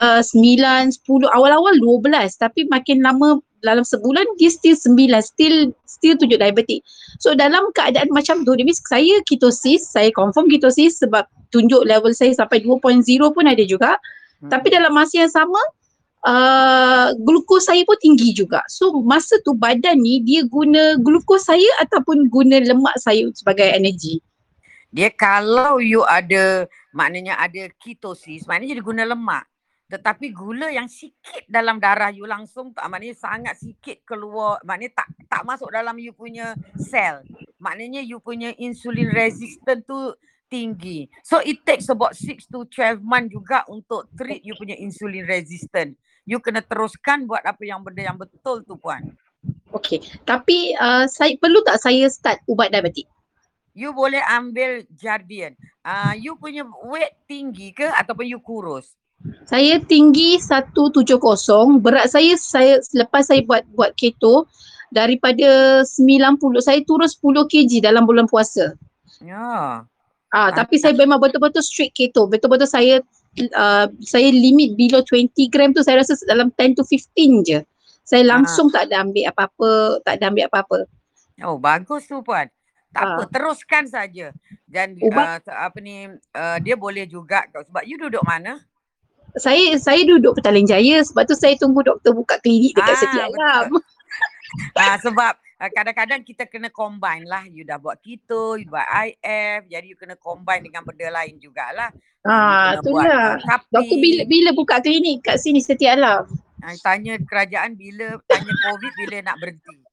uh, 9, 10, awal-awal 12 tapi makin lama dalam sebulan dia still 9, still still tunjuk diabetik. So dalam keadaan macam tu, means saya ketosis, saya confirm ketosis sebab tunjuk level saya sampai 2.0 pun ada juga. Hmm. Tapi dalam masa yang sama, uh, glukos saya pun tinggi juga. So masa tu badan ni dia guna glukos saya ataupun guna lemak saya sebagai energi. Dia kalau you ada, maknanya ada ketosis, maknanya dia guna lemak tetapi gula yang sikit dalam darah you langsung tak maknanya sangat sikit keluar maknanya tak tak masuk dalam you punya sel maknanya you punya insulin resistant tu tinggi so it takes about 6 to 12 month juga untuk treat you punya insulin resistant you kena teruskan buat apa yang benda yang betul tu puan Okay, tapi uh, saya perlu tak saya start ubat diabetik? You boleh ambil Jardian. Uh, you punya weight tinggi ke ataupun you kurus? Saya tinggi 170, berat saya saya selepas saya buat buat keto daripada 90 saya turun 10 kg dalam bulan puasa. Ya. Ah tapi saya memang betul-betul strict keto. Betul-betul saya uh, saya limit below 20 gram tu saya rasa dalam 10 to 15 je. Saya langsung ha. tak ada ambil apa-apa, tak ada ambil apa-apa. Oh bagus tu puan. Tak ha. apa, teruskan saja. Dan uh, apa ni uh, dia boleh juga sebab you duduk mana? Saya saya duduk Petaling Jaya sebab tu saya tunggu doktor buka klinik dekat ah, Setia Alam. ah, sebab uh, kadang-kadang kita kena combine lah. You dah buat keto, you buat IF. Jadi you kena combine dengan benda lain jugalah. Ah, itulah. Buat, uh, doktor bila, bila buka klinik kat sini Setia Alam? Uh, tanya kerajaan bila, tanya COVID bila nak berhenti.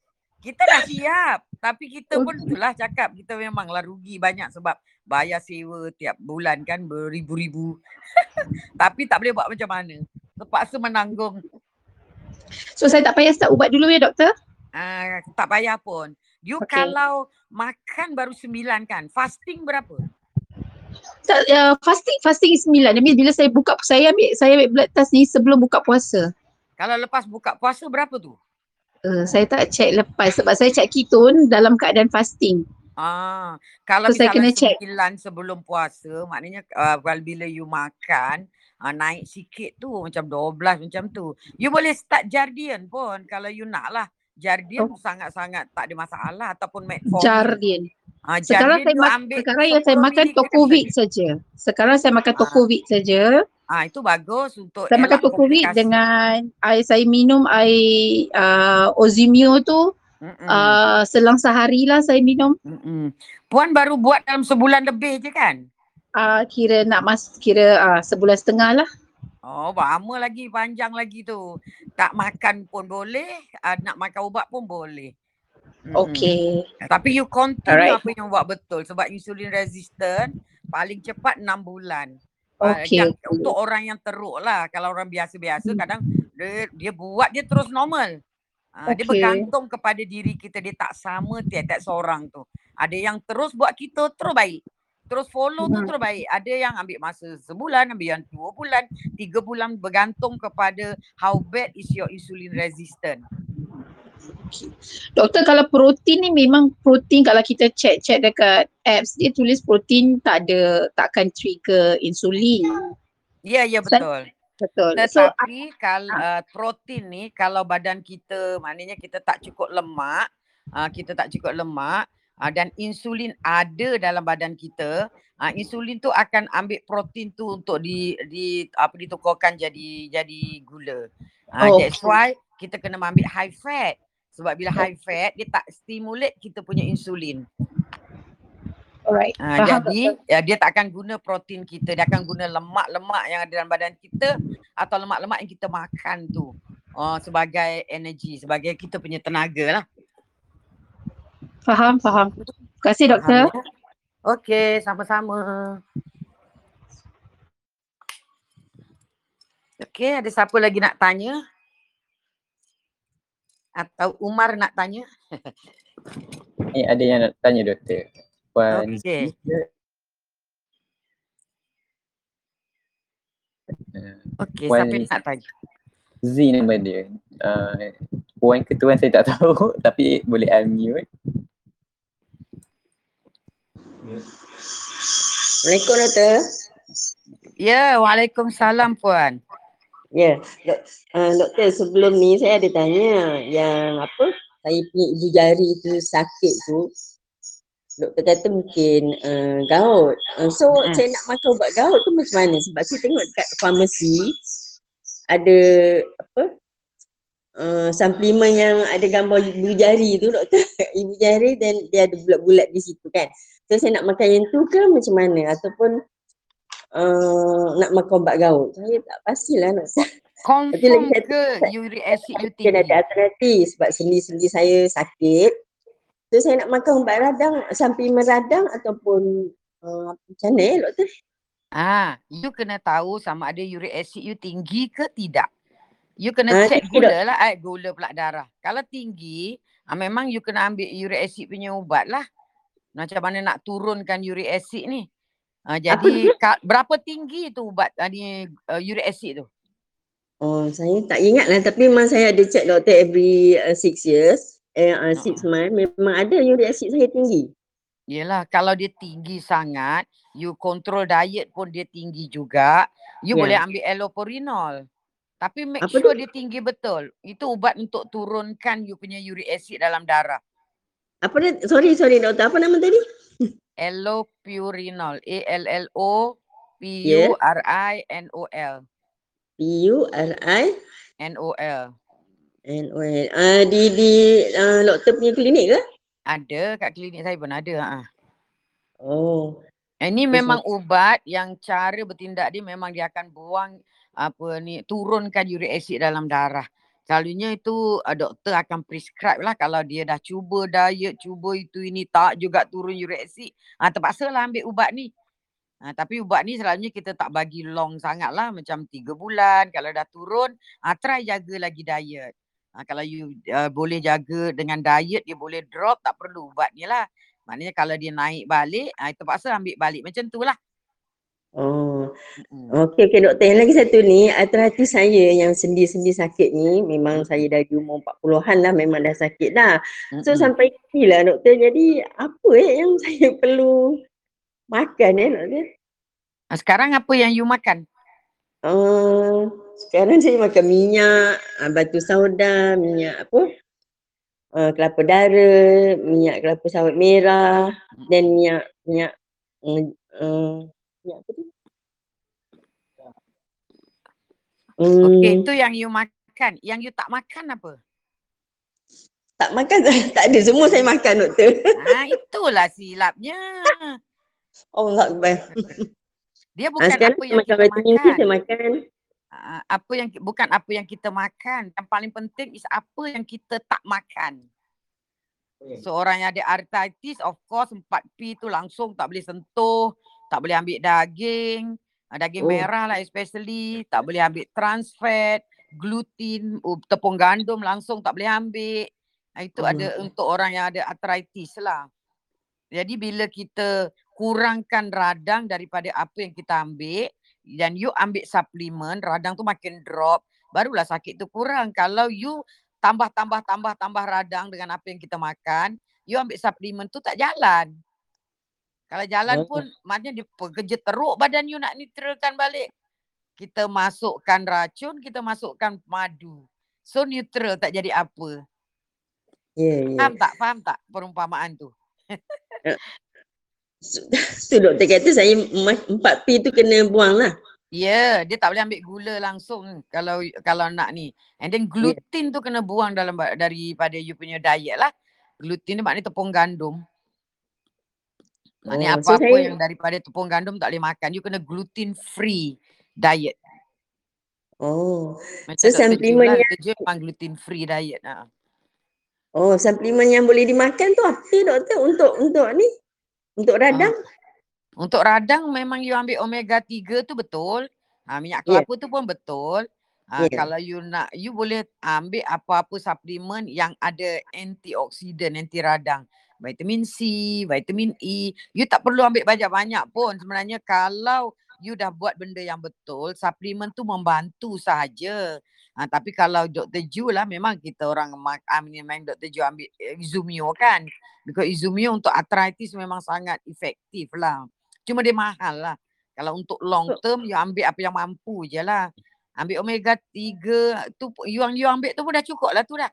Kita dah siap. Tapi kita pun itulah cakap. Kita memanglah rugi banyak sebab bayar sewa tiap bulan kan beribu-ribu. Tapi tak boleh buat macam mana. Terpaksa menanggung. So saya tak payah start ubat dulu ya doktor? Uh, tak payah pun. You okay. kalau makan baru sembilan kan, fasting berapa? Tak, uh, fasting fasting sembilan. Jadi bila saya buka saya ambil saya ambil blood test ni sebelum buka puasa. Kalau lepas buka puasa berapa tu? Uh, saya tak check lepas sebab saya check ketone dalam keadaan fasting. Ah, kalau so, misalnya sembilan sebelum puasa, maknanya uh, bila you makan, uh, naik sikit tu macam 12 macam tu. You boleh start Jardian pun kalau you nak lah. Jardian oh. sangat-sangat tak ada masalah ataupun Metformin. Jardian. Uh, sekarang saya ma- sekarang yang saya makan Tokovic saja. Sekarang saya makan Tokovic uh. saja. Ah itu bagus untuk saya makan Tokovic dengan air saya minum air uh, Ozimio tu Uh, selang sehari lah saya minum. Mm-mm. Puan baru buat dalam sebulan lebih je kan? Uh, kira nak mas kira uh, sebulan setengah lah. Oh lama lagi panjang lagi tu. Tak makan pun boleh, uh, nak makan ubat pun boleh. Okay. Tapi you continue Alright. apa yang buat betul sebab insulin resistant paling cepat 6 bulan. Okay. Uh, untuk orang yang teruk lah. Kalau orang biasa-biasa hmm. kadang dia, dia buat dia terus normal. Uh, okay. Dia bergantung kepada diri kita. Dia tak sama tiap-tiap seorang tu. Ada yang terus buat kita terus baik. Terus follow tu hmm. terus baik. Ada yang ambil masa sebulan, ambil yang dua bulan, tiga bulan bergantung kepada how bad is your insulin resistant. Doktor kalau protein ni memang protein kalau kita check-check dekat apps dia tulis protein tak ada takkan trigger insulin. Ya yeah, ya yeah, betul. Betul. Tetapi so, kalau uh, protein ni kalau badan kita maknanya kita tak cukup lemak, uh, kita tak cukup lemak uh, dan insulin ada dalam badan kita, uh, insulin tu akan ambil protein tu untuk di di apa ditukarkan jadi jadi gula. Uh, oh, that's why kita kena ambil high fat. Sebab bila high fat dia tak stimulate kita punya insulin. Alright. Ha, jadi ya, dia tak akan guna protein kita, dia akan guna lemak-lemak yang ada dalam badan kita atau lemak-lemak yang kita makan tu uh, sebagai energi, sebagai kita punya tenaga lah. Faham, faham. Terima kasih doktor. Ya. Okey, sama-sama. Okey, ada siapa lagi nak tanya? Atau Umar nak tanya? Eh, ada yang nak tanya doktor. Puan okay. Okey, Puan siapa nak tanya? Z nama dia. Uh, Puan ketua saya tak tahu tapi boleh unmute. Assalamualaikum Doktor. Ya, Waalaikumsalam Puan. Ya, yeah. uh, doktor sebelum ni saya ada tanya yang apa saya punya ibu jari tu sakit tu doktor kata mungkin uh, gout. Uh, so hmm. saya nak makan ubat gout tu macam mana? Sebab saya tengok dekat farmasi ada apa uh, suplemen yang ada gambar ibu jari tu doktor. ibu jari dan dia ada bulat-bulat di situ kan. So saya nak makan yang tu ke macam mana? Ataupun uh, nak makan ubat gaut? Saya tak pastilah nak Confirm ke uric acid you tinggi? Ada alternatif sebab sendi-sendi saya sakit. So saya nak makan ubat radang, sampai meradang ataupun uh, macam mana eh doktor? Ah, you kena tahu sama ada uric acid you tinggi ke tidak. You kena ah, check gula lah, eh, gula pula darah. Kalau tinggi, ah, memang you kena ambil uric acid punya ubat lah. Macam mana nak turunkan uric acid ni. Ah, jadi ka, berapa tinggi tu ubat ah, ni, uh, uric acid tu? Oh, saya tak ingat lah. Tapi memang saya ada check doktor every uh, six years. Eh, uh, six uh-huh. month. Memang ada uric acid saya tinggi. Yelah, kalau dia tinggi sangat, you control diet pun dia tinggi juga. You yeah. boleh ambil allopurinol. Tapi make Apa sure tu? dia tinggi betul. Itu ubat untuk turunkan you punya uric acid dalam darah. Apa ni? Sorry, sorry doktor. Apa nama tadi? Allopurinol. A-L-L-O-P-U-R-I-N-O-L. P-U-R-I? N-O-L. N-O-L. Uh, di di uh, doktor punya klinik ke? Ada. Kat klinik saya pun ada. Ha. Oh. Ini memang ubat yang cara bertindak dia memang dia akan buang apa ni turunkan uric acid dalam darah. Selalunya itu uh, doktor akan prescribe lah kalau dia dah cuba diet, cuba itu ini tak juga turun uric acid. Ha, terpaksa lah ambil ubat ni. Ha, tapi ubat ni selalunya kita tak bagi long sangat lah macam tiga bulan. Kalau dah turun, ha, try jaga lagi diet. Ha, kalau you uh, boleh jaga dengan diet, dia boleh drop, tak perlu ubat ni lah. Maknanya kalau dia naik balik, ha, terpaksa ambil balik. Macam tu lah. Oh, okey okey doktor. Yang lagi satu ni, artritis saya yang sendi-sendi sakit ni, memang saya dah di umur 40-an lah, memang dah sakit dah. So mm-hmm. sampai ni lah doktor, jadi apa eh yang saya perlu makan eh doktor? Ah, sekarang apa yang you makan? Uh, sekarang saya makan minyak, ah, batu sauda, minyak apa? Uh, kelapa dara, minyak kelapa sawit merah dan minyak minyak uh, Ya, betul. Hmm. Okey, itu yang you makan. Yang you tak makan apa? Tak makan, tak ada. Semua saya makan, doktor. Ha, itulah silapnya. Oh, enggak baik. Dia bukan ha, apa yang kita makan. Saya makan. Ha, apa yang bukan apa yang kita makan. Yang paling penting is apa yang kita tak makan. Seorang so, yang ada arthritis, of course 4P tu langsung tak boleh sentuh tak boleh ambil daging, ah, daging oh. merah lah especially, tak boleh ambil trans fat, gluten, tepung gandum langsung tak boleh ambil. Ah, itu hmm. ada untuk orang yang ada arthritis lah. Jadi bila kita kurangkan radang daripada apa yang kita ambil dan you ambil suplemen, radang tu makin drop, barulah sakit tu kurang. Kalau you tambah-tambah-tambah-tambah radang dengan apa yang kita makan, you ambil suplemen tu tak jalan. Kalau jalan pun maknanya dia teruk badan you nak neutralkan balik. Kita masukkan racun, kita masukkan madu. So neutral tak jadi apa. Yeah, yeah. Faham tak? Faham tak perumpamaan tu? tu doktor kata saya 4P tu kena buang lah. Ya, yeah, dia tak boleh ambil gula langsung kalau kalau nak ni. And then gluten yeah. tu kena buang dalam daripada you punya diet lah. Gluten ni maknanya tepung gandum. Maknanya oh, apa-apa so saya... yang daripada tepung gandum tak boleh makan. You kena gluten free diet. Oh. Macam so suplemen yang kerja memang gluten free diet. Ha. Oh, suplemen yang boleh dimakan tu apa doktor untuk untuk ni? Untuk radang? Ha. Untuk radang memang you ambil omega 3 tu betul. Ha, minyak kelapa yeah. tu pun betul. Ha, yeah. Kalau you nak, you boleh ambil apa-apa suplemen yang ada antioksidan, anti radang vitamin C, vitamin E. You tak perlu ambil banyak-banyak pun sebenarnya kalau you dah buat benda yang betul, suplemen tu membantu sahaja. Ha, tapi kalau Dr. Ju lah memang kita orang amin main Dr. Ju ambil Izumio kan. Because Izumio untuk arthritis memang sangat efektif lah. Cuma dia mahal lah. Kalau untuk long term, you ambil apa yang mampu je lah. Ambil omega 3 tu yang you ambil tu pun dah cukup lah tu dah.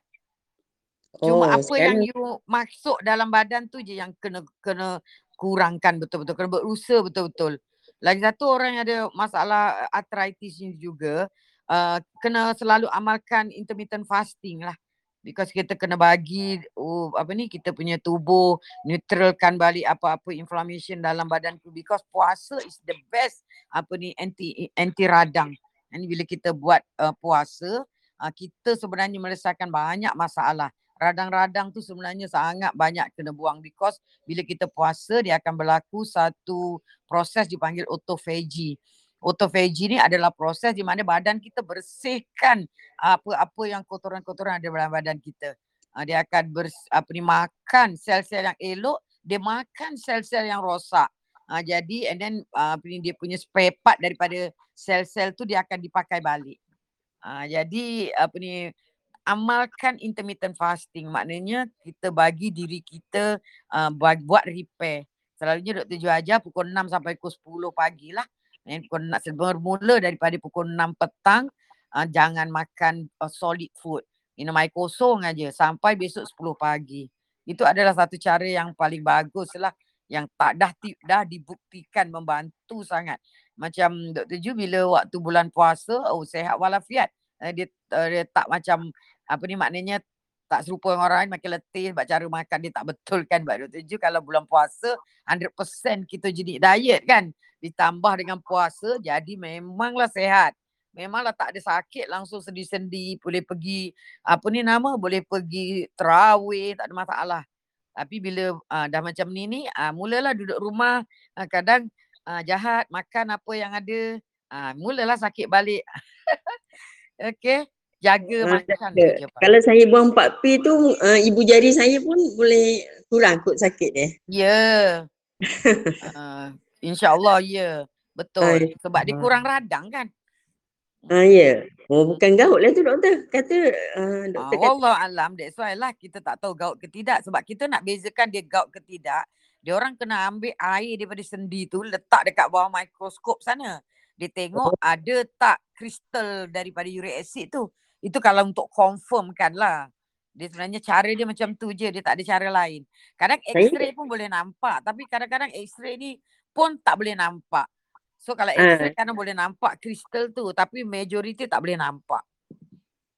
Cuma oh, apa sekarang... yang you masuk dalam badan tu je yang kena kena kurangkan betul-betul. Kena berusaha betul-betul. Lagi satu orang yang ada masalah arthritis ni juga uh, kena selalu amalkan intermittent fasting lah. Because kita kena bagi uh, apa ni kita punya tubuh neutralkan balik apa-apa inflammation dalam badan tu because puasa is the best apa ni anti anti radang. Ini bila kita buat uh, puasa uh, kita sebenarnya merasakan banyak masalah radang-radang tu sebenarnya sangat banyak kena buang because bila kita puasa dia akan berlaku satu proses dipanggil autophagy. Autophagy ni adalah proses di mana badan kita bersihkan apa-apa yang kotoran-kotoran ada dalam badan kita. Ah, dia akan bers, apa ni makan sel-sel yang elok, dia makan sel-sel yang rosak. Uh, jadi and then uh, apa ni dia punya spare part daripada sel-sel tu dia akan dipakai balik. Jadi apa ni amalkan intermittent fasting. Maknanya kita bagi diri kita uh, buat, buat repair. Selalunya Dr. Ju ajar pukul 6 sampai pukul 10 pagi lah. Yang pukul nak bermula daripada pukul 6 petang uh, jangan makan uh, solid food. Minum air kosong aja sampai besok 10 pagi. Itu adalah satu cara yang paling bagus lah. Yang tak dah dah dibuktikan membantu sangat. Macam Dr. Ju bila waktu bulan puasa oh sehat walafiat. Uh, dia, uh, dia tak macam apa ni maknanya tak serupa dengan orang lain makin letih sebab cara makan dia tak betul kan? Sebab Dr. Ju kalau bulan puasa 100% kita jenis diet kan? Ditambah dengan puasa jadi memanglah sehat. Memanglah tak ada sakit langsung sendi-sendi boleh pergi apa ni nama boleh pergi terawih tak ada masalah. Tapi bila uh, dah macam ni ni uh, mulalah duduk rumah uh, kadang uh, jahat makan apa yang ada uh, mulalah sakit balik. Okay jaga uh, makan saja. Kalau saya buang 4P tu uh, ibu jari saya pun boleh kurang kot sakit dia. Ya. uh, InsyaAllah ya. Betul. Uh, Sebab dia kurang radang kan. Ah uh, ya. Yeah. Oh bukan gaut lah tu doktor. Kata uh, doktor uh, Allah alam that's why lah kita tak tahu gaut ke tidak sebab kita nak bezakan dia gaut ke tidak. Dia orang kena ambil air daripada sendi tu letak dekat bawah mikroskop sana. Dia tengok oh. ada tak kristal daripada uric acid tu. Itu kalau untuk confirm kan lah. Dia sebenarnya cara dia macam tu je. Dia tak ada cara lain. Kadang x-ray pun boleh nampak. Tapi kadang-kadang x-ray ni pun tak boleh nampak. So kalau x-ray uh. kadang boleh nampak kristal tu. Tapi majoriti tak boleh nampak.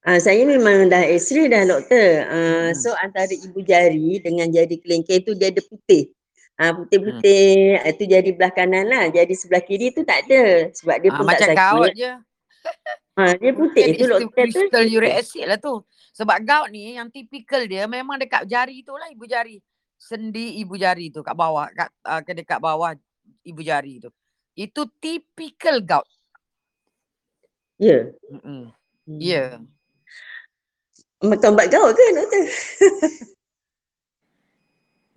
Uh, saya memang dah x-ray dah doktor. Uh, hmm. So antara ibu jari dengan jari kelingking tu dia ada putih. Ah putih-putih hmm. itu jari belah kanan lah. Jadi sebelah kiri tu tak ada sebab dia pun uh, tak sakit. Macam je. Ha, dia putih tu doktor Crystal uric acid lah tu. Sebab gout ni yang tipikal dia memang dekat jari tu lah ibu jari. Sendi ibu jari tu kat bawah. Kat, uh, dekat bawah ibu jari tu. Itu tipikal gout. Ya? Yeah. Mm-hmm. Ya. Yeah. Macam ubat gout ke doktor?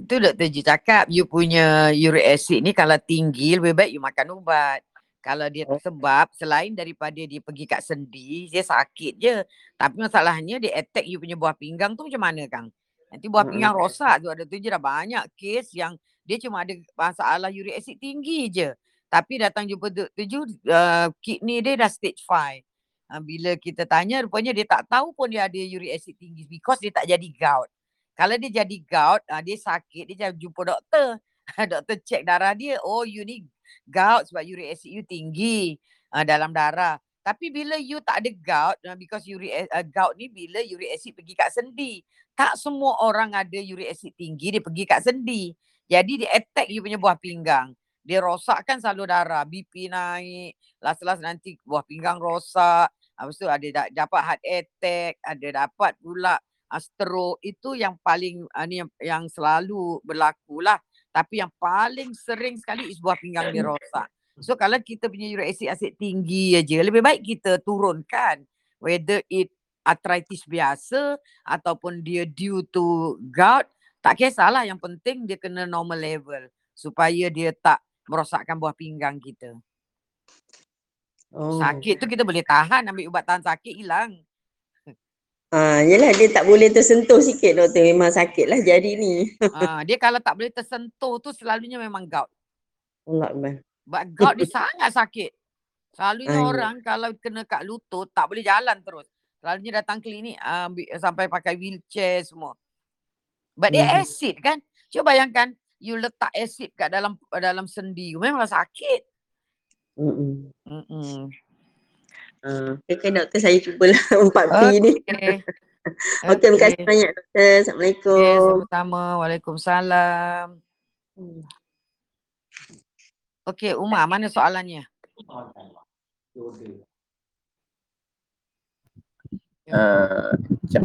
tu doktor Ji cakap you punya uric acid ni kalau tinggi lebih baik you makan ubat kalau dia tersebab selain daripada dia pergi kat sendi dia sakit je. Tapi masalahnya dia attack you punya buah pinggang tu macam mana Kang? Nanti buah pinggang rosak tu ada tu je dah banyak kes yang dia cuma ada masalah uric acid tinggi je. Tapi datang jumpa tujuh uh, kidney dia dah stage 5 uh, bila kita tanya rupanya dia tak tahu pun dia ada uric acid tinggi because dia tak jadi gout. Kalau dia jadi gout uh, dia sakit dia jumpa doktor. Doktor cek darah dia oh you ni gout sebab uric acid you tinggi uh, dalam darah. Tapi bila you tak ada gout, uh, because uric uh, gout ni bila uric acid pergi kat sendi. Tak semua orang ada uric acid tinggi, dia pergi kat sendi. Jadi dia attack you punya buah pinggang. Dia rosakkan salur darah, BP naik, last-last nanti buah pinggang rosak. Lepas tu ada dapat heart attack, ada dapat pula stroke. Itu yang paling ni yang, yang selalu berlaku lah. Tapi yang paling sering sekali is buah pinggang dia rosak. So kalau kita punya uric acid acid tinggi aja, lebih baik kita turunkan. Whether it arthritis biasa ataupun dia due to gout, tak kisahlah. Yang penting dia kena normal level supaya dia tak merosakkan buah pinggang kita. Oh. Sakit tu kita boleh tahan ambil ubat tahan sakit hilang. Ah, yelah dia tak boleh tersentuh sikit doktor. Memang sakit lah jari ni. Ah, dia kalau tak boleh tersentuh tu selalunya memang gout. Allah Allah. But gout dia sangat sakit. Selalunya Ah, ya. orang kalau kena kat lutut tak boleh jalan terus. Selalunya datang klinik uh, sampai pakai wheelchair semua. But dia Mhm. acid kan. Cuba bayangkan you letak acid kat dalam dalam sendi. Memanglah sakit. Mm-mm. Mm-mm. Ah, okay, okay, doktor saya cubalah 4P ni. Okay. Okey, terima kasih banyak doktor. Okay, Assalamualaikum. sama-sama. Waalaikumsalam. Hmm. Okey, Umar, mana soalannya? Uh, macam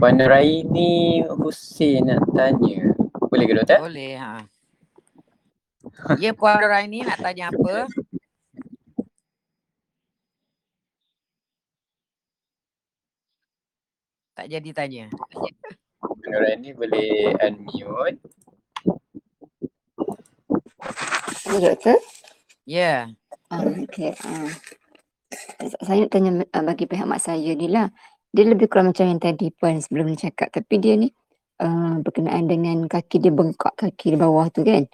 Puan Raini Hussein nak tanya. Boleh ke doktor? Boleh, ha. Ya, Puan Raini nak tanya apa? Tak jadi tanya. Puan Raini boleh unmute. Ya, doktor. Ya. Ah, okay. Ah. Saya nak tanya uh, bagi pihak mak saya ni lah. Dia lebih kurang macam yang tadi puan sebelum ni cakap. Tapi dia ni uh, berkenaan dengan kaki dia bengkak kaki di bawah tu kan.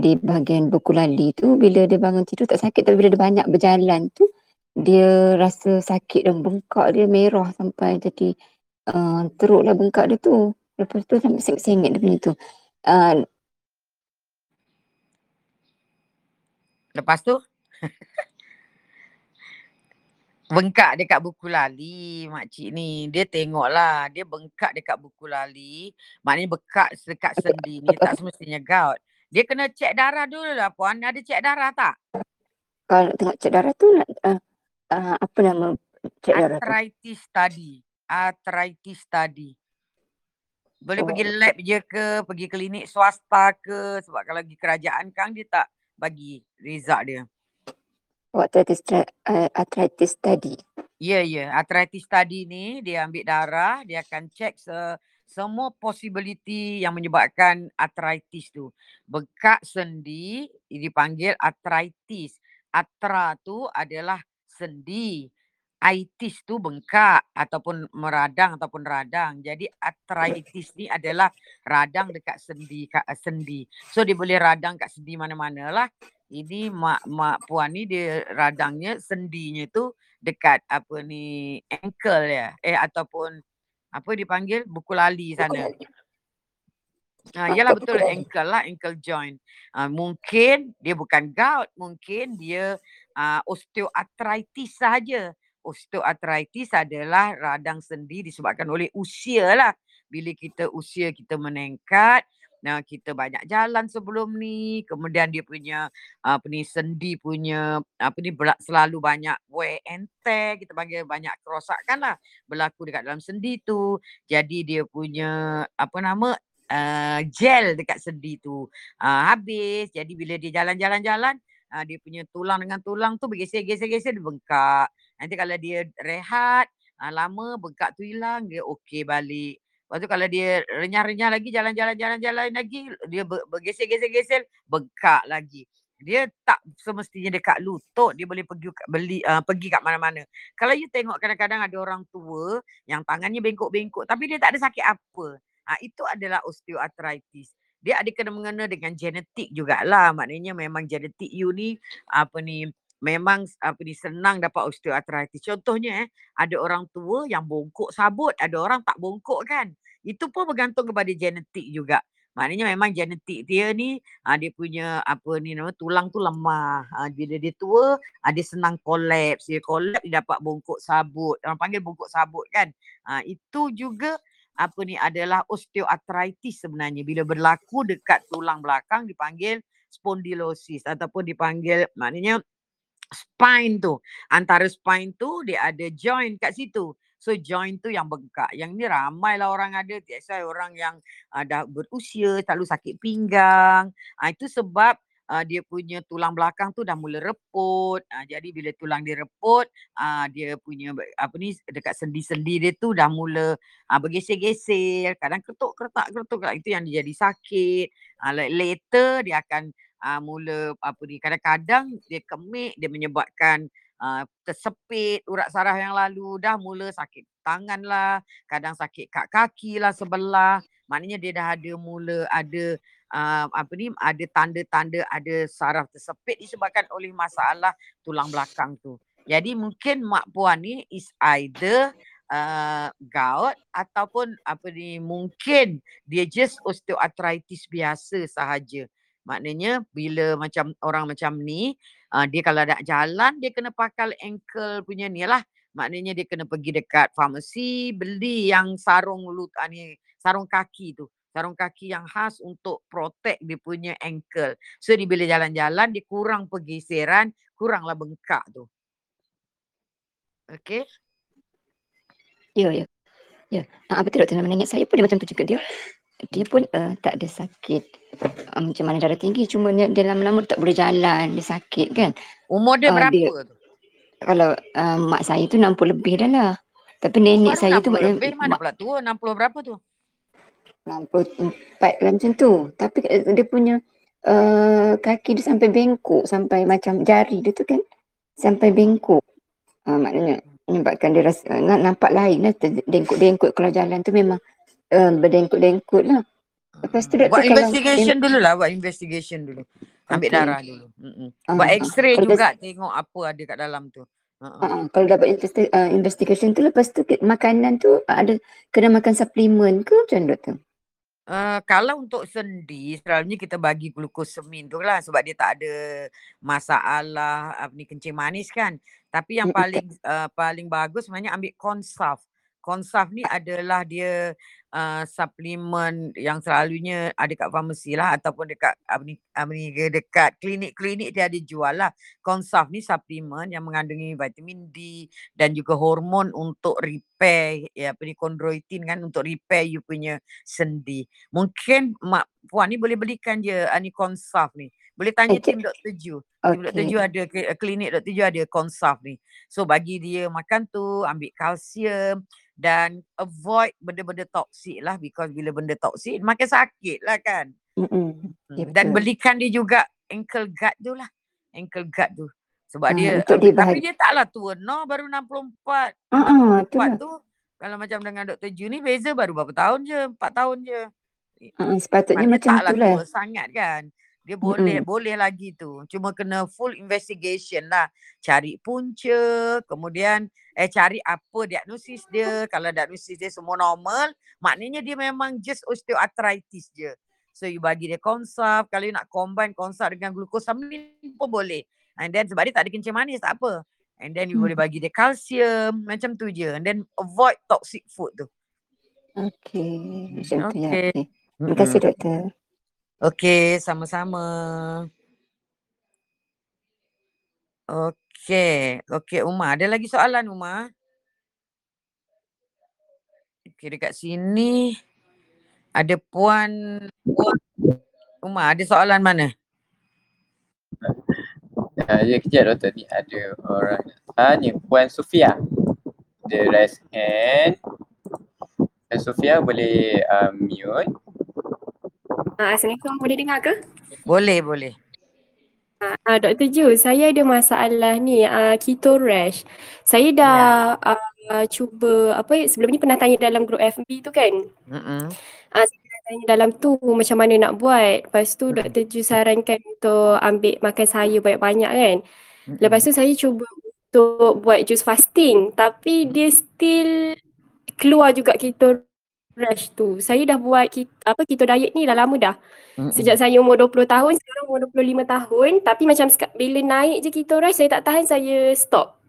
Di bahagian buku lali tu bila dia bangun tidur tak sakit. Tapi bila dia banyak berjalan tu dia rasa sakit dan bengkak dia merah sampai jadi uh, teruk lah bengkak dia tu. Lepas tu sampai sengit-sengit dia punya tu. Uh, Lepas tu? bengkak dekat buku lali makcik ni. Dia tengok lah. Dia bengkak dekat buku lali. Maknanya bengkak dekat sendi ni tak semestinya gout. Dia kena cek darah dulu lah puan. Ada cek darah tak? kalau nak tengok cek darah tu nak uh, uh, apa nama cek darah tu? Arthritis study. Arthritis study. Boleh pergi Oh. lab je ke, pergi klinik swasta ke. Sebab kalau pergi kerajaan kan dia tak bagi result dia. Oh, arthritis, arthritis tadi. Ya, ya. Arthritis study ni dia ambil darah, dia akan cek se- semua possibility yang menyebabkan arthritis tu. Bengkak sendi dipanggil arthritis. Atra tu adalah sendi. Itis tu bengkak ataupun meradang ataupun radang. Jadi arthritis ni adalah radang dekat sendi kat sendi. So dia boleh radang kat sendi mana-mana lah. Ini mak mak puan ni dia radangnya sendinya tu dekat apa ni ankle ya eh ataupun apa dipanggil buku lali sana. Ha, yalah betul ankle lah ankle joint. Ha, mungkin dia bukan gout, mungkin dia uh, osteoarthritis sahaja. Osteoarthritis adalah radang sendi disebabkan oleh usia lah. Bila kita usia kita meningkat, Nah, kita banyak jalan sebelum ni. Kemudian dia punya apa ni sendi punya apa ni selalu banyak wear and tear. Kita panggil banyak kerosakan lah berlaku dekat dalam sendi tu. Jadi dia punya apa nama uh, gel dekat sendi tu uh, habis. Jadi bila dia jalan-jalan-jalan uh, dia punya tulang dengan tulang tu bergeser-geser-geser dia bengkak. Nanti kalau dia rehat uh, lama bengkak tu hilang dia okey balik. Lepas tu kalau dia renyah-renyah lagi jalan-jalan-jalan-jalan lagi dia ber- bergeser-geser-geser bengkak lagi. Dia tak semestinya dekat lutut dia boleh pergi beli uh, pergi kat mana-mana. Kalau you tengok kadang-kadang ada orang tua yang tangannya bengkok-bengkok tapi dia tak ada sakit apa. Ha, itu adalah osteoarthritis. Dia ada kena mengena dengan genetik jugalah. Maknanya memang genetik you ni apa ni memang apa ni senang dapat osteoarthritis. Contohnya eh ada orang tua yang bongkok sabut, ada orang tak bongkok kan. Itu pun bergantung kepada genetik juga. Maknanya memang genetik dia ni ha, dia punya apa ni nama tulang tu lemah. Ha, bila dia tua ha, dia senang kolaps. Dia kolaps dia dapat bongkok sabut. Orang panggil bongkok sabut kan. Ha, itu juga apa ni adalah osteoarthritis sebenarnya. Bila berlaku dekat tulang belakang dipanggil spondylosis ataupun dipanggil maknanya spine tu. Antara spine tu dia ada joint kat situ. So joint tu yang bengkak. Yang ni ramai lah orang ada. Biasa orang yang uh, dah berusia selalu sakit pinggang. Uh, itu sebab uh, dia punya tulang belakang tu dah mula reput. Uh, jadi bila tulang dia reput, uh, dia punya apa ni dekat sendi-sendi dia tu dah mula uh, bergeser-geser. Kadang ketuk ketak ketuk ketak. Itu yang dia jadi sakit. Uh, later dia akan uh, mula apa ni kadang-kadang dia kemik dia menyebabkan uh, tersepit urat saraf yang lalu dah mula sakit tangan lah kadang sakit kat kaki lah sebelah maknanya dia dah ada mula ada uh, apa ni ada tanda-tanda ada saraf tersepit disebabkan oleh masalah tulang belakang tu. Jadi mungkin mak puan ni is either uh, gout ataupun apa ni mungkin dia just osteoarthritis biasa sahaja. Maknanya bila macam orang macam ni uh, dia kalau nak jalan dia kena pakai ankle punya ni lah. Maknanya dia kena pergi dekat farmasi beli yang sarung lut uh, ni sarung kaki tu. Sarung kaki yang khas untuk protect dia punya ankle. So dia bila jalan-jalan dia kurang pergeseran, kuranglah bengkak tu. Okay. Ya, ya. Ya, ah, betul doktor. Nama nenek saya pun dia macam tu juga dia. Dia pun uh, tak ada sakit uh, macam mana darah tinggi. Cuma dia, dia lama-lama tak boleh jalan. Dia sakit kan. Umur dia uh, berapa dia, tu? Kalau uh, mak saya tu 60 lebih dah lah. Tapi nenek Umar saya tu. Lebih mana pula tua? 60 berapa tu? 64 lah macam tu. Tapi dia punya uh, kaki dia sampai bengkok. Sampai macam jari dia tu kan. Sampai bengkok. Uh, maknanya menyebabkan dia rasa uh, nampak lain lah dengkut-dengkut kalau jalan tu memang uh, berdengkut-dengkut lah. Lepas tu buat investigation dulu lah, buat investigation dulu. Ambil okay. darah dulu. Uh, buat x-ray uh, juga das- tengok apa ada kat dalam tu. Uh-huh. Uh, kalau dapat investi- uh, investigation tu lepas tu makanan tu ada kena makan suplemen ke macam doktor? Uh, kalau untuk sendi, selalunya kita bagi glukosamin tu lah sebab dia tak ada masalah apa ni kencing manis kan. Tapi yang paling uh, paling bagus sebenarnya ambil konsaf. Konsaf ni adalah dia uh, suplemen yang selalunya ada kat farmasi lah ataupun dekat apa ni, apa ni dekat klinik-klinik dia ada jual lah. Konsaf ni suplemen yang mengandungi vitamin D dan juga hormon untuk repair ya apa ni chondroitin kan untuk repair you punya sendi. Mungkin mak puan ni boleh belikan je ani konsaf ni. Boleh tanya okay. tim Dr. Ju. Okay. Dr. Ju ada klinik Dr. Ju ada konsaf ni. So bagi dia makan tu, ambil kalsium dan avoid benda-benda toksik lah because bila benda toksik makin sakit lah kan. Mm-hmm. Dan belikan dia juga ankle guard tu lah. Ankle guard tu. Sebab uh, dia, uh, dia tapi dia taklah tua. No baru 64. Uh-uh, 64 tu. Kalau macam dengan Dr. Ju ni beza baru berapa tahun je. 4 tahun je. Uh, sepatutnya Maksudnya macam tu lah. sangat kan. Dia boleh mm-hmm. boleh lagi tu. Cuma kena full investigation lah. Cari punca, kemudian eh cari apa diagnosis dia. Kalau diagnosis dia semua normal, maknanya dia memang just osteoarthritis je. So you bagi dia konsaf, kalau you nak combine konsaf dengan glucosamine pun boleh. And then sebab dia tak ada kencing manis tak apa. And then you hmm. boleh bagi dia kalsium, macam tu je. And then avoid toxic food tu. Okay, macam okay. tu ya. Okay. Terima kasih doktor. Okey, sama-sama. Okey, okey Uma, ada lagi soalan Uma? Okey, dekat sini ada puan Uma, ada soalan mana? Ya, ya kejap doktor ni ada orang tanya puan Sofia. The raise hand. Puan Sofia boleh um, mute. Uh, Assalamualaikum, boleh dengar ke? Boleh, boleh. Uh, uh, Dr. Ju, saya ada masalah ni, uh, keto rash. Saya dah yeah. uh, cuba, apa sebelum ni pernah tanya dalam grup FB tu kan? Uh-uh. Uh, saya tanya dalam tu macam mana nak buat. Lepas tu uh-huh. Dr. Ju sarankan untuk ambil makan sayur banyak-banyak kan? Uh-huh. Lepas tu saya cuba untuk buat jus fasting. Tapi dia still keluar juga keto rash tu. Saya dah buat keto, apa keto diet ni dah lama dah. Mm-hmm. Sejak saya umur 20 tahun, sekarang umur 25 tahun. Tapi macam bila naik je keto rash, saya tak tahan, saya stop.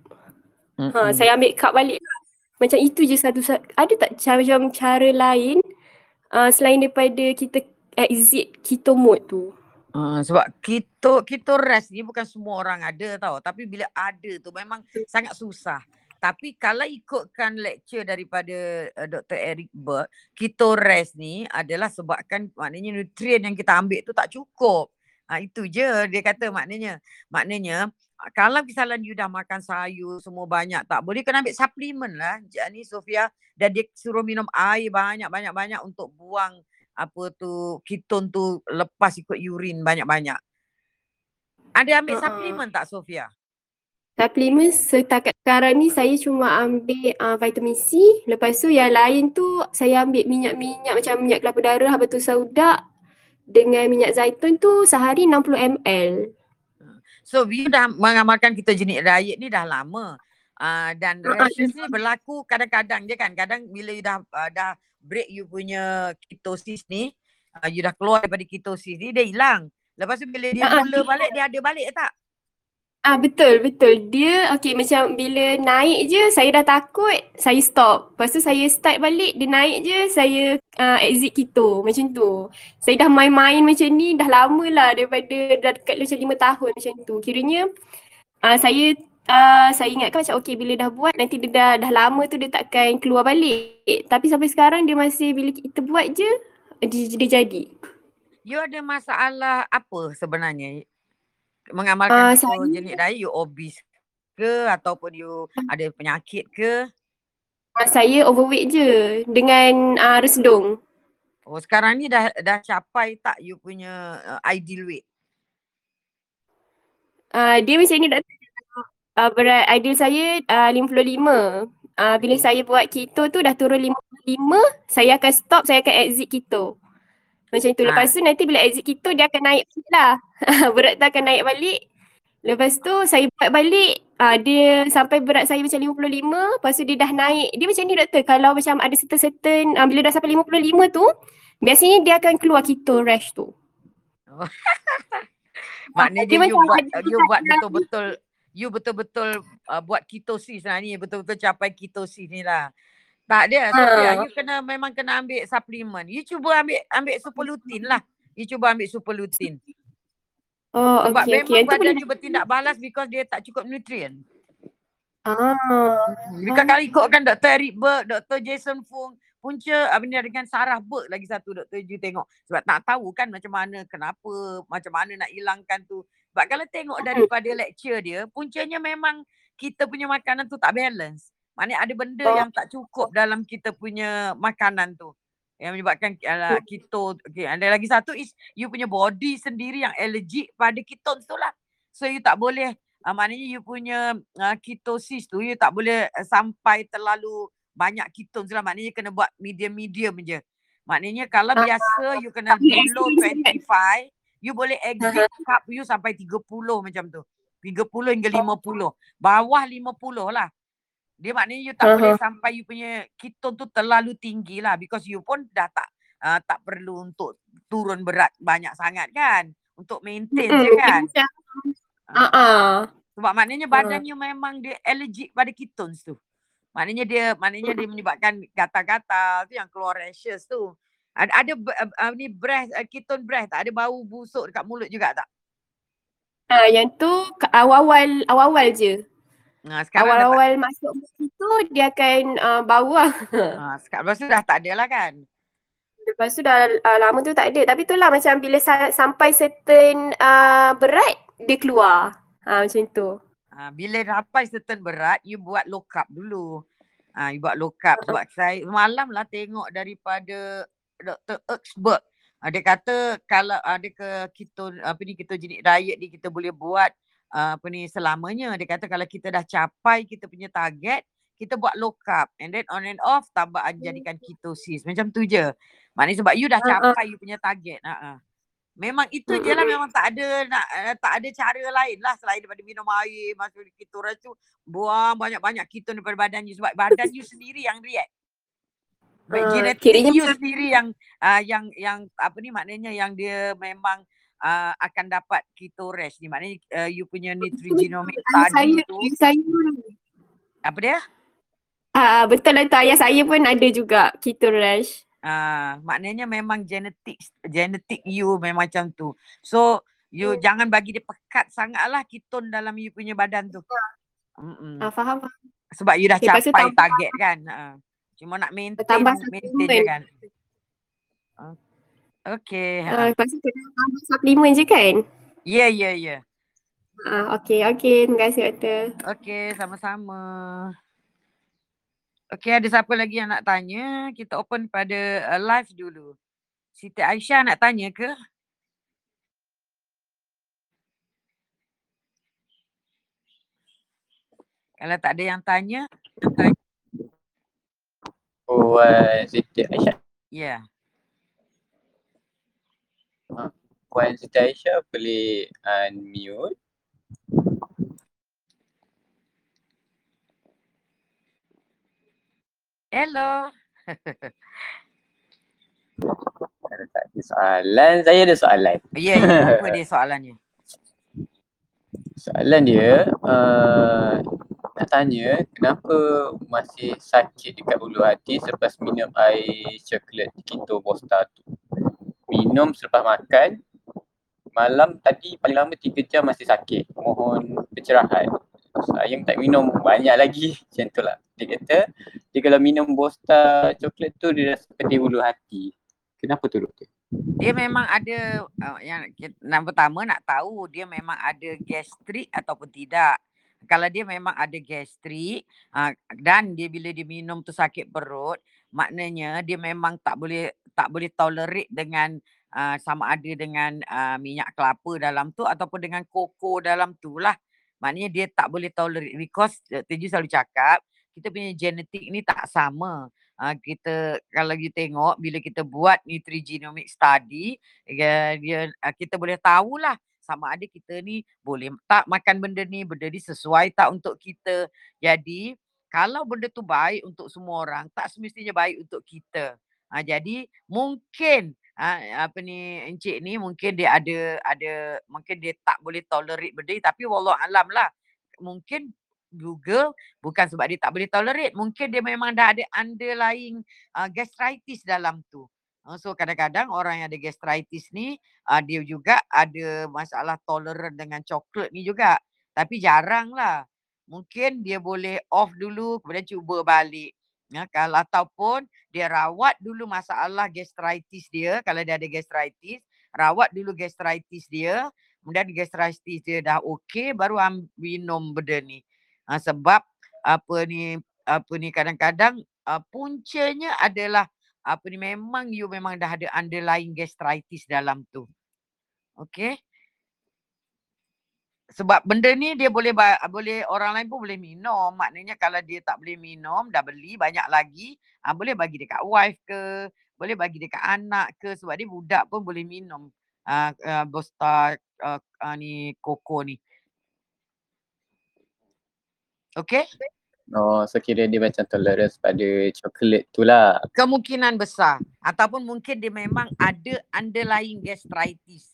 Mm-hmm. Ha, saya ambil cut balik lah. Macam itu je satu, ada tak macam cara lain uh, selain daripada kita exit keto mode tu? Uh, sebab keto keto rest ni bukan semua orang ada tau tapi bila ada tu memang sangat susah tapi kalau ikutkan lecture daripada uh, Dr. Eric Berg, keto rest ni adalah sebabkan maknanya nutrien yang kita ambil tu tak cukup. Ha, itu je dia kata maknanya. Maknanya kalau misalnya you dah makan sayur semua banyak tak boleh kena ambil suplemen lah. Ni Sofia dan dia suruh minum air banyak-banyak-banyak untuk buang apa tu keton tu lepas ikut urin banyak-banyak. Ada ambil uh-uh. suplemen tak Sofia? Suplemen setakat sekarang ni saya cuma ambil uh, vitamin C. Lepas tu yang lain tu saya ambil minyak-minyak macam minyak kelapa darah, batu saudak dengan minyak zaitun tu sehari 60 ml. So you dah mengamalkan ketogenik diet ni dah lama. Uh, dan Ah, rashes ni berlaku kadang-kadang je kan. Kadang bila you dah uh, dah break you punya ketosis ni, uh, you dah keluar daripada ketosis ni, dia hilang. Lepas tu bila dia mula balik, dia ada balik tak? Ah betul betul. Dia okey macam bila naik je saya dah takut, saya stop. Lepas tu saya start balik, dia naik je saya uh, exit keto macam tu. Saya dah main-main macam ni dah lama lah daripada dah dekat macam lima tahun macam tu. Kiranya uh, saya uh, saya ingatkan macam okey bila dah buat nanti dia dah, dah lama tu dia takkan keluar balik. Tapi sampai sekarang dia masih bila kita buat je dia, dia jadi. You ada masalah apa sebenarnya? Ah, Mengamalkan saya- ketogenik diet, you obese ke ataupun you ada penyakit ke? Uh, saya overweight je dengan uh, resdung. Oh sekarang ni dah dah capai tak you punya uh, ideal weight? Uh, dia macam ni doktor. Uh, berat ideal saya uh, 55. Uh, bila saya buat keto tu dah turun 55, saya akan stop, saya akan exit keto. Macam tu. Ah. Lepas tu nanti bila exit keto dia akan naik balik lah. berat tu akan naik balik. Lepas tu saya buat balik, uh, dia sampai berat saya macam 55, lepas tu dia dah naik. Dia macam ni doktor, kalau macam ada certain-certain, uh, bila dah sampai 55 tu, biasanya dia akan keluar keto rash tu. Maknanya dia you macam buat you buat betul-betul you betul-betul uh, buat ketosis lah ni betul-betul capai ketosis ni lah. Tak ada. So, Ha. you kena memang kena ambil suplemen. You cuba ambil ambil super lutein lah. You cuba ambil super lutein. Oh, Sebab okey. memang boleh badan you bertindak balas because dia tak cukup nutrien. Ah. Because kalau ikutkan Dr. Eric Berg, Dr. Jason Fung, punca apa ni dengan Sarah Berg lagi satu Dr. Ju tengok. Sebab tak tahu kan macam mana, kenapa, macam mana nak hilangkan tu. Sebab kalau tengok daripada lecture dia, puncanya memang kita punya makanan tu tak balance. Maknanya ada benda Oh. yang tak cukup dalam kita punya makanan tu. Yang menyebabkan uh, keto. Okay. Ada lagi satu is you punya body sendiri yang allergic pada ketones tu lah. So you tak boleh uh, maknanya you punya uh, ketosis tu you tak boleh uh, sampai terlalu banyak ketones lah. Maknanya you kena buat medium-medium je. Maknanya kalau Ah, biasa you kena below extreme 25, you boleh exit carb you sampai 30 macam tu. 30 hingga 50. Bawah 50 lah. Dia maknanya you tak Aha. boleh sampai you punya ketone tu terlalu tinggi lah because you pun dah tak uh, tak perlu untuk turun berat banyak sangat kan. Untuk maintain je Mm-mm, kan. ah. Sebab maknanya Ah. badan you memang dia allergic pada ketones tu. Maknanya dia maknanya dia menyebabkan gatal-gatal tu yang keluar rashes tu. Ada ada uh, uh, ni breath uh, ketone breath tak ada bau busuk dekat mulut juga tak? Ah, yang tu awal-awal awal-awal je. Ha, sekarang dah tak, Awal-awal masuk itu dia akan uh, bau lah. ha, sekarang lepas tu dah tak ada lah kan. Lepas tu dah uh, lama tu tak ada. Tapi itulah macam bila sa- sampai certain uh, berat dia keluar. Ha, macam tu. Ha, bila sampai certain berat, you buat low carb dulu. Ha, you buat low carb. Sebab saya malam lah tengok daripada Dr. Erksberg. Ha, dia kata kalau ada ke keto, apa ni ketogenik diet ni kita boleh buat uh, apa ni selamanya. Dia kata kalau kita dah capai kita punya target, kita buat low carb and then on and off tambah jadikan ketosis. Macam tu je. Maknanya sebab you dah Ah, ah. capai you punya target. Ha, ha. Memang itu je lah memang tak ada nak uh, tak ada cara lain lah selain daripada minum air masuk ketoran tu buang banyak-banyak ketone daripada badan you sebab badan you sendiri yang react. Baik Ah, genetik you sendiri yang uh, yang yang apa ni maknanya yang dia memang uh, akan dapat keto rash ni maknanya uh, you punya nutrigenomic Ayah saya, tadi tu saya apa dia? Ah, betul lah tu ayah saya pun ada juga keto rash. Ah, maknanya memang genetik genetik you memang macam tu. So you Hmm. jangan bagi dia pekat sangatlah ketone dalam you punya badan tu. Mm-mm. Ah, faham. faham. Sebab you dah tu capai target kan. Ha. Cuma nak maintain maintain je kan. Ah, Okay. Ha. lepas tu kena tambah suplemen je kan? Ya ya ya. Ah, okey, okey. Terima kasih doktor. Okay sama-sama. Okay ada siapa lagi yang nak tanya? Kita open pada uh, live dulu. Siti Aisyah nak tanya ke? Kalau tak ada yang tanya, Oh, uh, Siti Aisyah. ya. Yeah. Ha. Puan Siti Aisyah boleh unmute. Hello. Ada tak ada soalan? Saya ada soalan. Ya, ya. Apa dia soalannya? Soalan dia, uh, nak tanya kenapa masih sakit dekat ulu hati selepas minum air coklat Kito Bosta tu. Minum selepas makan, malam tadi paling lama 3 jam masih sakit. Mohon pencerahan. Saya tak minum banyak lagi macam tu lah. Dia kata dia kalau minum Bosta coklat tu dia rasa pedih ulu hati. Kenapa tu doktor? Dia memang ada uh, yang yang pertama nak tahu dia memang ada gastrik ataupun tidak. Kalau dia memang ada gastrik uh, dan dia bila dia minum tu sakit perut, maknanya dia memang tak boleh tak boleh tolerate dengan uh, sama ada dengan uh, minyak kelapa dalam tu ataupun dengan koko dalam tu lah. Maknanya dia tak boleh tolerate because uh, Teju selalu cakap kita punya genetik ni tak sama. Uh, kita kalau kita tengok bila kita buat nutrigenomic study dia, dia uh, kita boleh tahulah sama ada kita ni boleh tak makan benda ni benda ni sesuai tak untuk kita. Jadi kalau benda tu baik untuk semua orang tak semestinya baik untuk kita. Uh, jadi mungkin apa ni encik ni mungkin dia ada ada mungkin dia tak boleh tolerate benda tapi wallah alam lah. Mungkin Google bukan sebab dia tak boleh tolerate mungkin dia memang dah ada underlying uh, gastritis dalam tu. Uh, so kadang-kadang orang yang ada gastritis ni uh, dia juga ada masalah tolerant dengan coklat ni juga. Tapi jarang lah. Mungkin dia boleh off dulu kemudian cuba balik Ya, kalau ataupun dia rawat dulu masalah gastritis dia, kalau dia ada gastritis, rawat dulu gastritis dia, kemudian gastritis dia dah okey, baru minum benda ni. Ha, sebab apa ni apa ni kadang-kadang uh, puncanya adalah apa ni memang you memang dah ada underlying gastritis dalam tu. Okey. Sebab benda ni dia boleh boleh orang lain pun boleh minum. Maknanya kalau dia tak boleh minum, dah beli banyak lagi, uh, boleh bagi dekat wife ke, boleh bagi dekat anak ke sebab dia budak pun boleh minum uh, uh, bosta uh, uh, ni koko ni. Okay. Oh, so kira dia macam tolerance pada coklat tu lah. Kemungkinan besar. Ataupun mungkin dia memang ada underlying gastritis.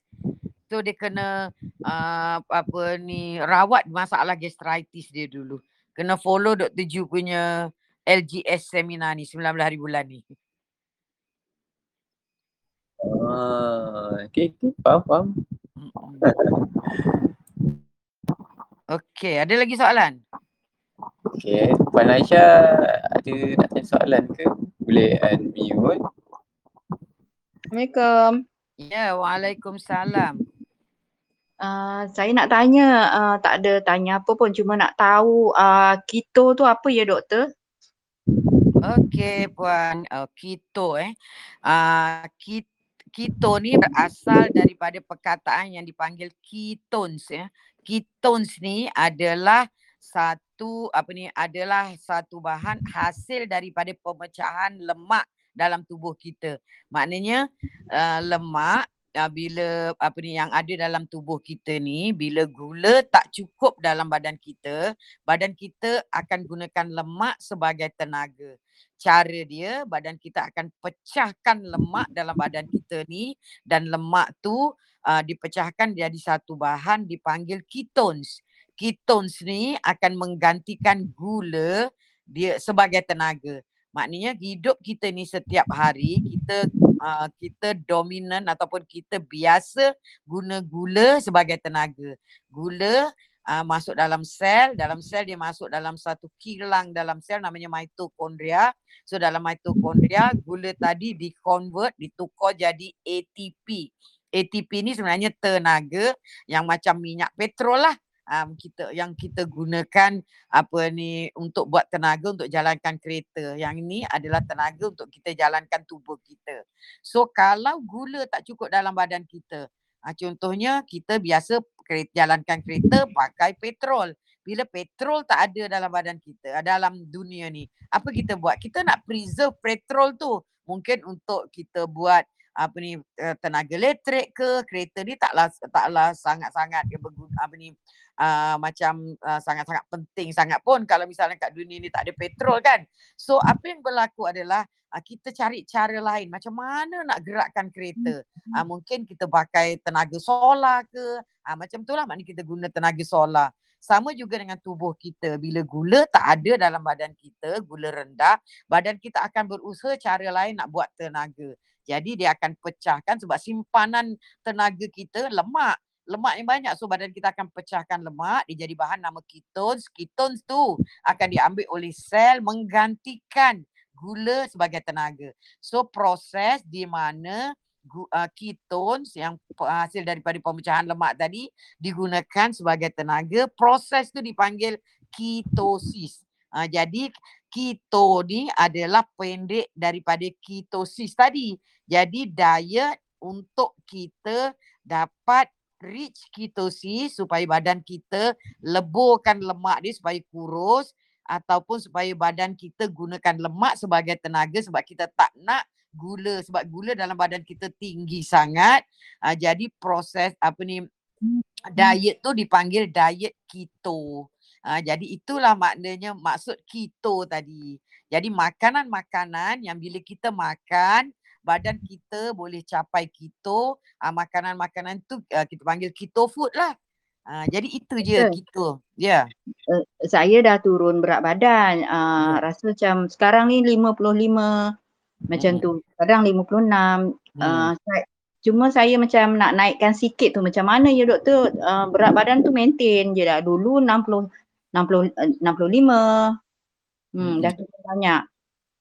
So dia kena uh, apa ni rawat masalah gastritis dia dulu. Kena follow Dr. Ju punya LGS seminar ni 19 hari bulan ni. Ah, okay, okay, faham, faham. okay, ada lagi soalan? Okay, Puan Aisyah ada nak tanya soalan ke? Boleh unmute. Assalamualaikum. Ya, Waalaikumsalam. Uh, saya nak tanya, uh, tak ada tanya apa pun, cuma nak tahu uh, keto tu apa ya doktor? Okey Puan, uh, keto eh. Uh, keto ni berasal daripada perkataan yang dipanggil ketones ya. Ketones ni adalah satu apa ni adalah satu bahan hasil daripada pemecahan lemak dalam tubuh kita. Maknanya uh, lemak uh, bila apa ni yang ada dalam tubuh kita ni bila gula tak cukup dalam badan kita, badan kita akan gunakan lemak sebagai tenaga. Cara dia badan kita akan pecahkan lemak dalam badan kita ni dan lemak tu uh, dipecahkan jadi satu bahan dipanggil ketones ketones ni akan menggantikan gula dia sebagai tenaga. Maknanya hidup kita ni setiap hari kita uh, kita dominan ataupun kita biasa guna gula sebagai tenaga. Gula uh, masuk dalam sel, dalam sel dia masuk dalam satu kilang dalam sel namanya mitokondria. So dalam mitokondria gula tadi di-convert, ditukar jadi ATP. ATP ni sebenarnya tenaga yang macam minyak petrol lah um, kita yang kita gunakan apa ni untuk buat tenaga untuk jalankan kereta. Yang ini adalah tenaga untuk kita jalankan tubuh kita. So kalau gula tak cukup dalam badan kita, uh, contohnya kita biasa kereta, jalankan kereta pakai petrol. Bila petrol tak ada dalam badan kita, dalam dunia ni, apa kita buat? Kita nak preserve petrol tu. Mungkin untuk kita buat apa ni uh, tenaga elektrik ke kereta ni taklah taklah sangat-sangat dia berguna apa ni uh, macam uh, sangat-sangat penting sangat pun kalau misalnya kat dunia ni tak ada petrol kan. So apa yang berlaku adalah uh, kita cari cara lain macam mana nak gerakkan kereta. Uh, mungkin kita pakai tenaga solar ke. Uh, macam itulah maknanya kita guna tenaga solar. Sama juga dengan tubuh kita. Bila gula tak ada dalam badan kita, gula rendah, badan kita akan berusaha cara lain nak buat tenaga. Jadi dia akan pecahkan sebab simpanan tenaga kita lemak. Lemak yang banyak so badan kita akan pecahkan lemak dia jadi bahan nama ketones ketones tu akan diambil oleh sel menggantikan gula sebagai tenaga. So proses di mana uh, ketones yang hasil daripada pemecahan lemak tadi digunakan sebagai tenaga proses tu dipanggil ketosis. Uh, jadi keto ni adalah pendek daripada ketosis tadi jadi diet untuk kita dapat reach ketosis supaya badan kita leburkan lemak dia supaya kurus ataupun supaya badan kita gunakan lemak sebagai tenaga sebab kita tak nak gula sebab gula dalam badan kita tinggi sangat. Uh, jadi proses apa ni diet tu dipanggil diet keto. Uh, jadi itulah maknanya maksud keto tadi. Jadi makanan-makanan yang bila kita makan badan kita boleh capai keto uh, makanan-makanan tu uh, kita panggil keto food lah uh, jadi itu je Betul. keto ya yeah. uh, saya dah turun berat badan uh, yeah. rasa macam sekarang ni 55 macam hmm. tu kadang 56 hmm. uh, saya, cuma saya macam nak naikkan sikit tu macam mana ya doktor uh, berat badan tu maintain je dah dulu 60 60 uh, 65 hmm, hmm. dah banyak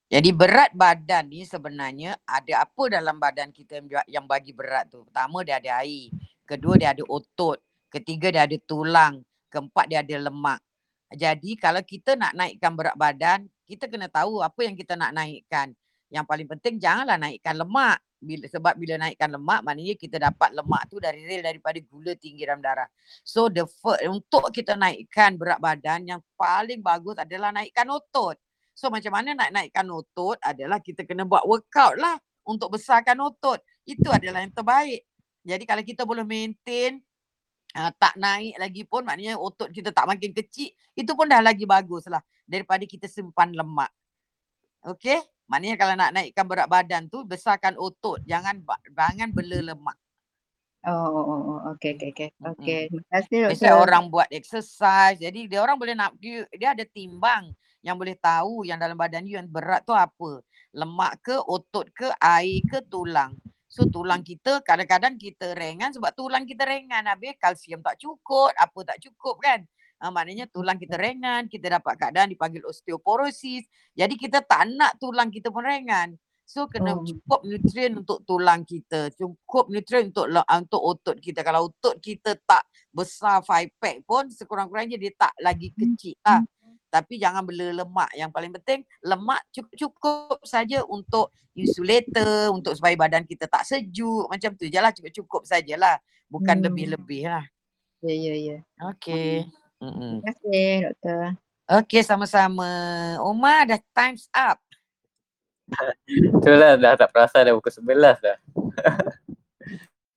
jadi berat badan ni sebenarnya ada apa dalam badan kita yang bagi berat tu. Pertama dia ada air, kedua dia ada otot, ketiga dia ada tulang, keempat dia ada lemak. Jadi kalau kita nak naikkan berat badan, kita kena tahu apa yang kita nak naikkan. Yang paling penting janganlah naikkan lemak. Bila, sebab bila naikkan lemak maknanya kita dapat lemak tu dari rel daripada gula tinggi dalam darah. So the first, untuk kita naikkan berat badan yang paling bagus adalah naikkan otot. So macam mana nak naikkan otot adalah kita kena buat workout lah untuk besarkan otot. Itu adalah yang terbaik. Jadi kalau kita boleh maintain uh, tak naik lagi pun maknanya otot kita tak makin kecil. Itu pun dah lagi bagus lah daripada kita simpan lemak. Okay. Maknanya kalau nak naikkan berat badan tu besarkan otot. Jangan jangan bela lemak. Oh, oh, oh, oh. okay, okay, okay. Okay, terima kasih doktor. Biasanya orang buat exercise. Jadi dia orang boleh nak, dia ada timbang yang boleh tahu yang dalam badan you yang berat tu apa. Lemak ke, otot ke, air ke, tulang. So tulang kita kadang-kadang kita ringan sebab tulang kita ringan. Habis kalsium tak cukup, apa tak cukup kan. Ha, maknanya tulang kita ringan, kita dapat keadaan dipanggil osteoporosis. Jadi kita tak nak tulang kita pun ringan. So kena oh. cukup nutrien untuk tulang kita, cukup nutrien untuk untuk otot kita. Kalau otot kita tak besar five pack pun sekurang-kurangnya dia tak lagi kecil lah tapi jangan bela lemak. Yang paling penting lemak cukup-cukup saja untuk insulator, untuk supaya badan kita tak sejuk. Macam tu je lah, cukup-cukup sajalah. Bukan hmm. lebih-lebih lah. Ya, ya, ya. Okay. Hmm. Terima kasih doktor. Okay, sama-sama. Omar dah time's up. Itulah dah tak perasan dah pukul 11 dah.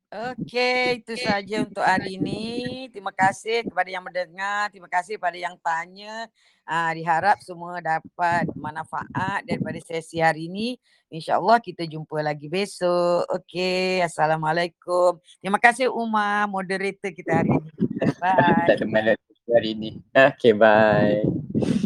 Okey, itu saja untuk hari ini. Terima kasih kepada yang mendengar, terima kasih kepada yang tanya. Uh, diharap semua dapat manfaat daripada sesi hari ini. InsyaAllah kita jumpa lagi besok. Okey, Assalamualaikum. Terima kasih Umar, moderator kita hari ini. Bye. Tak ada hari ini. Okey, bye.